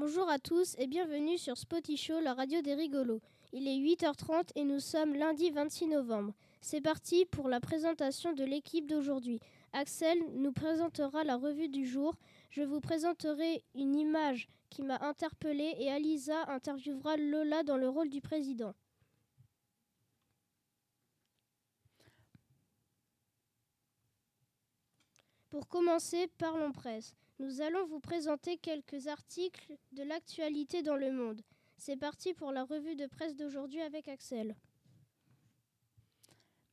Bonjour à tous et bienvenue sur Spotty Show, la radio des rigolos. Il est 8h30 et nous sommes lundi 26 novembre. C'est parti pour la présentation de l'équipe d'aujourd'hui. Axel nous présentera la revue du jour. Je vous présenterai une image qui m'a interpellée et Alisa interviewera Lola dans le rôle du président. Pour commencer, parlons presse. Nous allons vous présenter quelques articles de l'actualité dans le monde. C'est parti pour la revue de presse d'aujourd'hui avec Axel.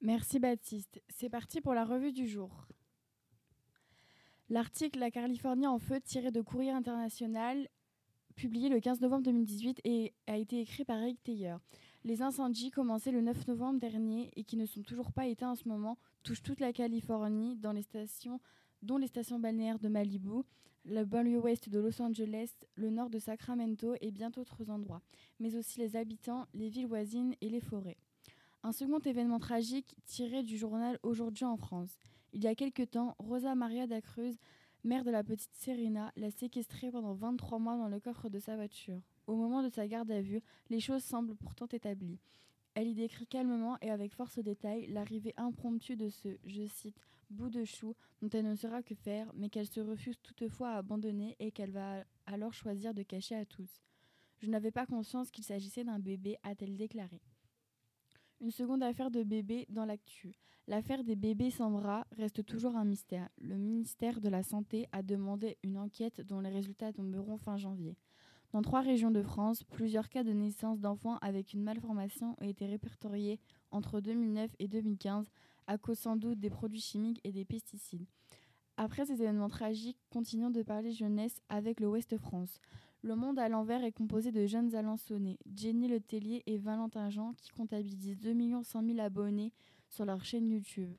Merci Baptiste. C'est parti pour la revue du jour. L'article La Californie en feu tiré de Courrier International, publié le 15 novembre 2018 et a été écrit par Eric Taylor. Les incendies commencés le 9 novembre dernier et qui ne sont toujours pas éteints en ce moment touchent toute la Californie dans les stations dont les stations balnéaires de Malibu, le banlieue ouest de Los Angeles, le nord de Sacramento et bien d'autres endroits, mais aussi les habitants, les villes voisines et les forêts. Un second événement tragique tiré du journal Aujourd'hui en France. Il y a quelque temps, Rosa Maria da Cruz, mère de la petite Serena, l'a séquestrée pendant 23 mois dans le coffre de sa voiture. Au moment de sa garde à vue, les choses semblent pourtant établies. Elle y décrit calmement et avec force de détail l'arrivée impromptue de ce, je cite, bout de chou dont elle ne saura que faire, mais qu'elle se refuse toutefois à abandonner et qu'elle va alors choisir de cacher à tous. Je n'avais pas conscience qu'il s'agissait d'un bébé, a-t-elle déclaré. Une seconde affaire de bébé dans l'actu. L'affaire des bébés sans bras reste toujours un mystère. Le ministère de la Santé a demandé une enquête dont les résultats tomberont fin janvier. Dans trois régions de France, plusieurs cas de naissance d'enfants avec une malformation ont été répertoriés entre 2009 et 2015 à cause sans doute des produits chimiques et des pesticides. Après ces événements tragiques, continuons de parler jeunesse avec le Ouest France. Le monde à l'envers est composé de jeunes alençonnés, Jenny Letellier et Valentin Jean, qui comptabilisent 2 100 000 abonnés sur leur chaîne YouTube.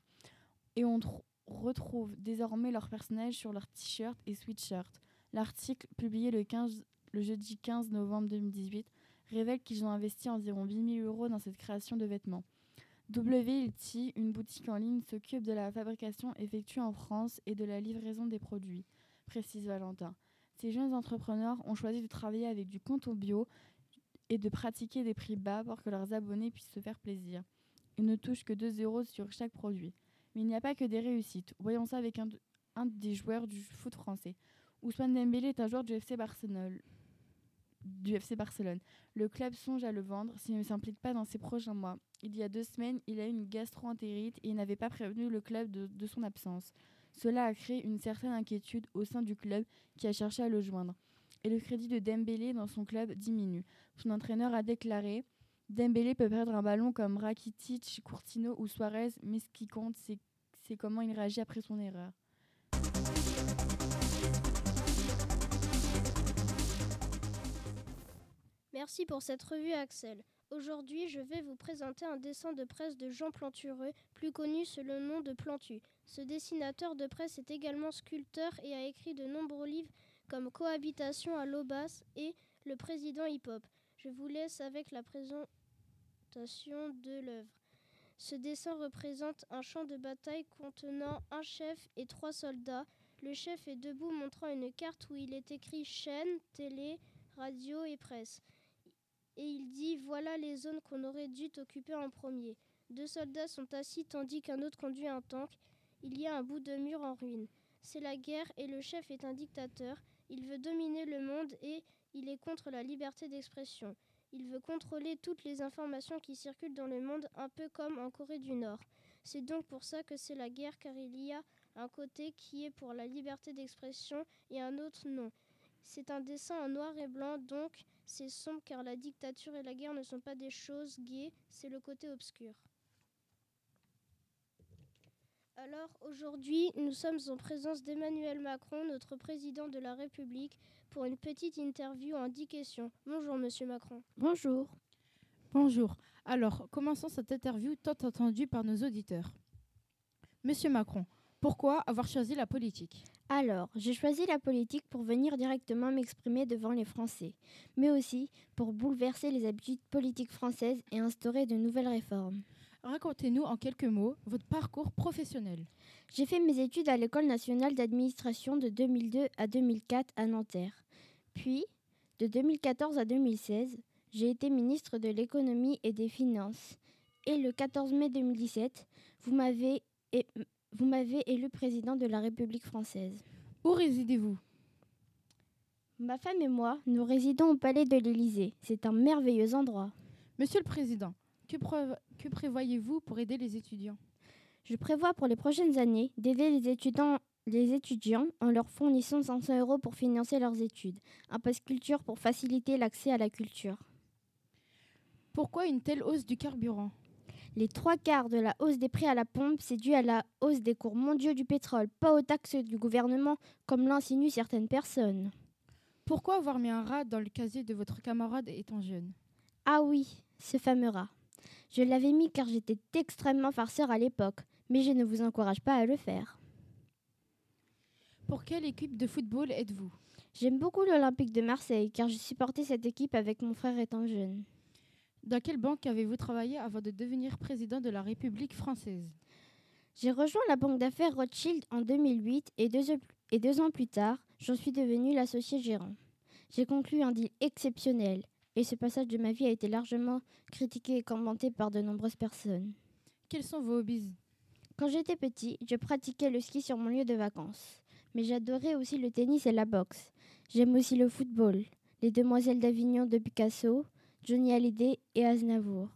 Et on retrouve désormais leurs personnages sur leurs t-shirts et sweatshirts. L'article, publié le, 15, le jeudi 15 novembre 2018, révèle qu'ils ont investi environ 8 000 euros dans cette création de vêtements. WLT, une boutique en ligne, s'occupe de la fabrication effectuée en France et de la livraison des produits, précise Valentin. Ces jeunes entrepreneurs ont choisi de travailler avec du au bio et de pratiquer des prix bas pour que leurs abonnés puissent se faire plaisir. Ils ne touchent que 2 euros sur chaque produit. Mais il n'y a pas que des réussites. Voyons ça avec un, un des joueurs du foot français. Ousmane Dembélé est un joueur du FC Barcelone du FC Barcelone. Le club songe à le vendre s'il ne s'implique pas dans ces prochains mois. Il y a deux semaines, il a eu une gastro-entérite et il n'avait pas prévenu le club de, de, son absence. Cela a créé une certaine inquiétude au sein du club qui a cherché à le joindre. Et le crédit de Dembélé dans son club diminue. Son entraîneur a déclaré Dembélé peut perdre un ballon comme Rakitic, Courtino ou Suarez, mais ce qui compte, c'est comment il réagit après son erreur. Merci pour cette revue Axel. Aujourd'hui, je vais vous présenter un dessin de presse de Jean Plantureux, plus connu sous le nom de Plantu. Ce dessinateur de presse est également sculpteur et a écrit de nombreux livres comme Cohabitation à l'Aubas et Le président hip-hop. Je vous laisse avec la présentation de l'œuvre. Ce dessin représente un champ de bataille contenant un chef et trois soldats. Le chef est debout montrant une carte où il est écrit chaîne, télé, radio et presse et il dit Voilà les zones qu'on aurait dû occuper en premier. Deux soldats sont assis tandis qu'un autre conduit un tank. Il y a un bout de mur en ruine. C'est la guerre et le chef est un dictateur. Il veut dominer le monde et il est contre la liberté d'expression. Il veut contrôler toutes les informations qui circulent dans le monde, un peu comme en Corée du Nord. C'est donc pour ça que c'est la guerre, car il y a un côté qui est pour la liberté d'expression et un autre non. C'est un dessin en noir et blanc, donc c'est sombre car la dictature et la guerre ne sont pas des choses gaies, c'est le côté obscur. Alors aujourd'hui, nous sommes en présence d'Emmanuel Macron, notre président de la République, pour une petite interview en 10 questions. Bonjour Monsieur Macron. Bonjour. Bonjour. Alors, commençons cette interview tant attendue par nos auditeurs. Monsieur Macron, pourquoi avoir choisi la politique? Alors, j'ai choisi la politique pour venir directement m'exprimer devant les Français, mais aussi pour bouleverser les habitudes politiques françaises et instaurer de nouvelles réformes. Racontez-nous en quelques mots votre parcours professionnel. J'ai fait mes études à l'École nationale d'administration de 2002 à 2004 à Nanterre. Puis, De 2014 à 2016, j'ai été ministre de l'économie et des finances. Et le 14 mai 2017, vous m'avez vous m'avez élu président de la République française. Où résidez-vous? Ma femme et moi, nous résidons au palais de l'Élysée. C'est un merveilleux endroit. Monsieur le Président, que, prévo- que prévoyez-vous pour aider les étudiants? Je prévois pour les prochaines années d'aider les étudiants, les étudiants en leur fournissant 500 euros pour financer leurs études, un pass culture pour faciliter l'accès à la culture. Pourquoi une telle hausse du carburant? Les trois quarts de la hausse des prix à la pompe, c'est dû à la hausse des cours mondiaux du pétrole, pas aux taxes du gouvernement, comme l'insinuent certaines personnes. Pourquoi avoir mis un rat dans le casier de votre camarade étant jeune? Ah oui, ce fameux rat. Je l'avais mis car j'étais extrêmement farceur à l'époque, mais je ne vous encourage pas à le faire. Pour quelle équipe de football êtes-vous? J'aime beaucoup l'Olympique de Marseille car j'ai supporté cette équipe avec mon frère étant jeune. Dans quelle banque avez-vous travaillé avant de devenir président de la République française? J'ai rejoint la banque d'affaires Rothschild en 2008 et deux, œufs- et deux ans plus tard, j'en suis devenu l'associé gérant. J'ai conclu un deal exceptionnel et ce passage de ma vie a été largement critiqué et commenté par de nombreuses personnes. Quels sont vos hobbies? Quand j'étais petit, je pratiquais le ski sur mon lieu de vacances. Mais j'adorais aussi le tennis et la boxe. J'aime aussi le football, les Demoiselles d'Avignon de Picasso, Johnny Hallyday et Aznavour.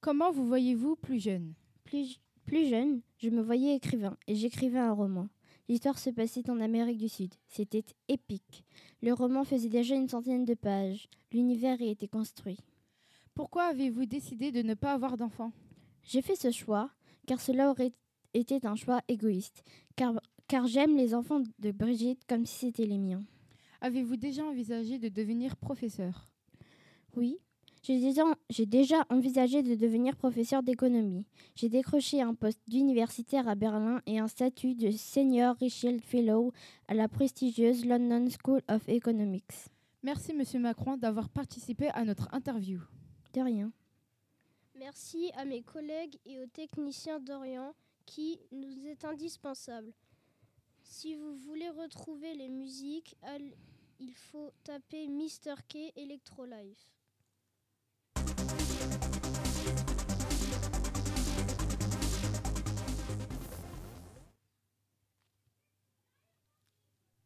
Comment vous voyez-vous plus jeune? Plus, plus jeune, je me voyais écrivain et j'écrivais un roman. L'histoire se passait en Amérique du Sud. C'était épique. Le roman faisait déjà une centaine de pages. L'univers y était construit. Pourquoi avez-vous décidé de ne pas avoir d'enfants J'ai fait ce choix car cela aurait été un choix égoïste. Car, car j'aime les enfants de Brigitte comme si c'était les miens. Avez-vous déjà envisagé de devenir professeur? Oui, j'ai déjà, envisagé de devenir professeur d'économie. J'ai décroché un poste d'universitaire à Berlin et un statut de Senior Richelieu Fellow à la prestigieuse London School of Economics. Merci Monsieur Macron d'avoir participé à notre interview. De rien. Merci à mes collègues et aux techniciens d'Orient qui nous est indispensable. Si vous voulez retrouver les musiques, il faut taper Mr. K Electro Life.